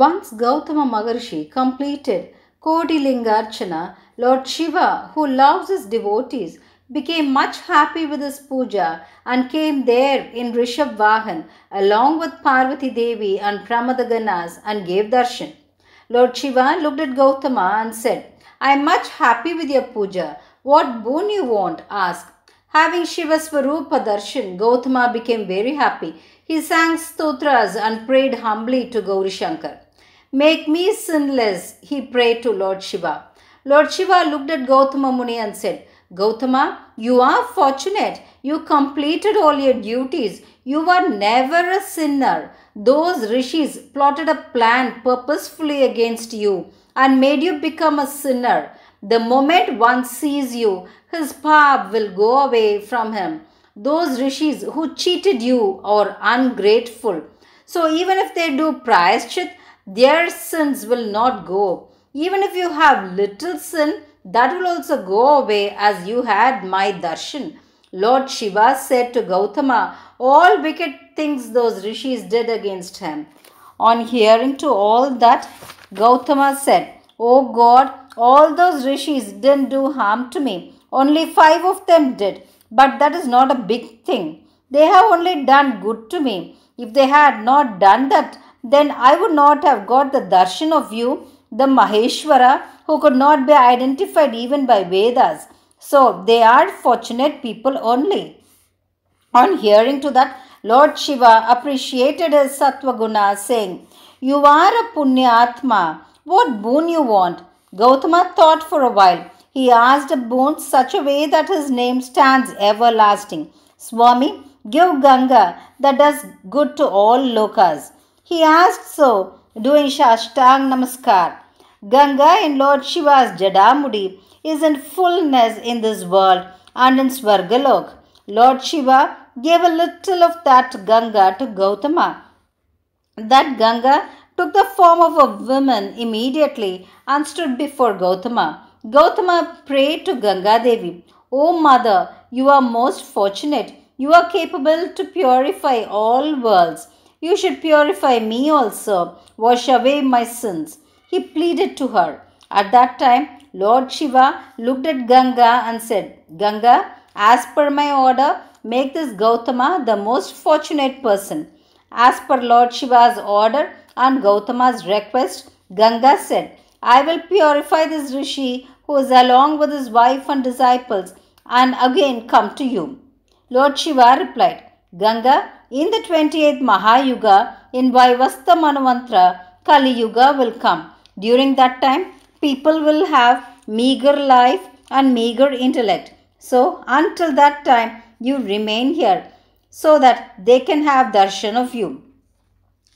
Once Gautama Maharshi completed Kodilingarchana, Lord Shiva, who loves his devotees, became much happy with his puja and came there in Rishabh Vahan along with Parvati Devi and Pramadaganas and gave darshan. Lord Shiva looked at Gautama and said, I am much happy with your puja. What boon you want? Ask. Having Shiva Swarupa darshan, Gautama became very happy. He sang stotras and prayed humbly to Gauri Shankar. Make me sinless, he prayed to Lord Shiva. Lord Shiva looked at Gautama Muni and said, Gautama, you are fortunate. You completed all your duties. You were never a sinner. Those rishis plotted a plan purposefully against you and made you become a sinner. The moment one sees you, his power will go away from him. Those rishis who cheated you are ungrateful. So even if they do prayashchit, their sins will not go. Even if you have little sin, that will also go away as you had my darshan. Lord Shiva said to Gautama all wicked things those rishis did against him. On hearing to all that, Gautama said, O God, all those rishis didn't do harm to me. Only five of them did. But that is not a big thing. They have only done good to me. If they had not done that, then I would not have got the darshan of you, the Maheshwara, who could not be identified even by Vedas. So they are fortunate people only. On hearing to that, Lord Shiva appreciated his sattva guna, saying, You are a punyatma. What boon you want? Gautama thought for a while. He asked a boon such a way that his name stands everlasting. Swami, give Ganga that does good to all lokas. He asked so, doing Shashtang Namaskar. Ganga in Lord Shiva's Jadamudi is in fullness in this world and in Swargalok. Lord Shiva gave a little of that Ganga to Gautama. That Ganga took the form of a woman immediately and stood before Gautama. Gautama prayed to Ganga Devi, O mother, you are most fortunate. You are capable to purify all worlds. You should purify me also. Wash away my sins. He pleaded to her. At that time, Lord Shiva looked at Ganga and said, Ganga, as per my order, make this Gautama the most fortunate person. As per Lord Shiva's order and Gautama's request, Ganga said, I will purify this rishi who is along with his wife and disciples and again come to you. Lord Shiva replied, Ganga, in the 28th Mahayuga, in Vaivasta Manvantra, Kali Yuga will come. During that time, people will have meager life and meager intellect. So, until that time, you remain here so that they can have darshan of you.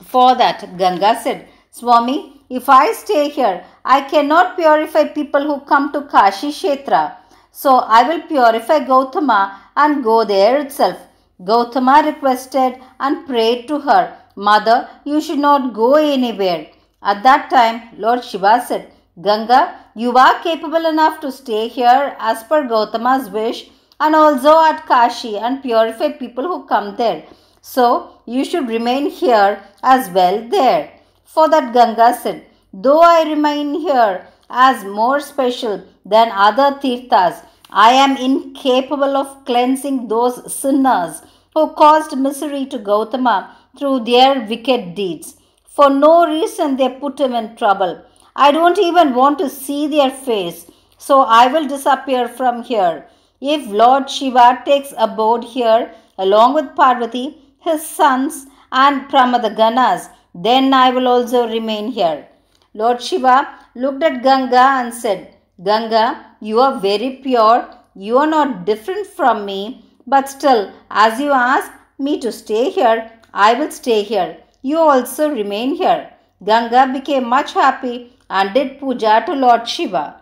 For that, Ganga said, Swami, if I stay here, I cannot purify people who come to Kashi Kshetra. So I will purify Gautama and go there itself. Gautama requested and prayed to her, Mother, you should not go anywhere. At that time, Lord Shiva said, Ganga, you are capable enough to stay here as per Gautama's wish and also at Kashi and purify people who come there. So you should remain here as well there. For that Ganga said, Though I remain here as more special than other tirthas, I am incapable of cleansing those sinners who caused misery to Gautama through their wicked deeds. For no reason they put him in trouble. I don't even want to see their face, so I will disappear from here. If Lord Shiva takes abode here along with Parvati, his sons, and Pramadaganas, then I will also remain here. Lord Shiva looked at Ganga and said, Ganga, you are very pure. You are not different from me. But still, as you ask me to stay here, I will stay here. You also remain here. Ganga became much happy and did puja to Lord Shiva.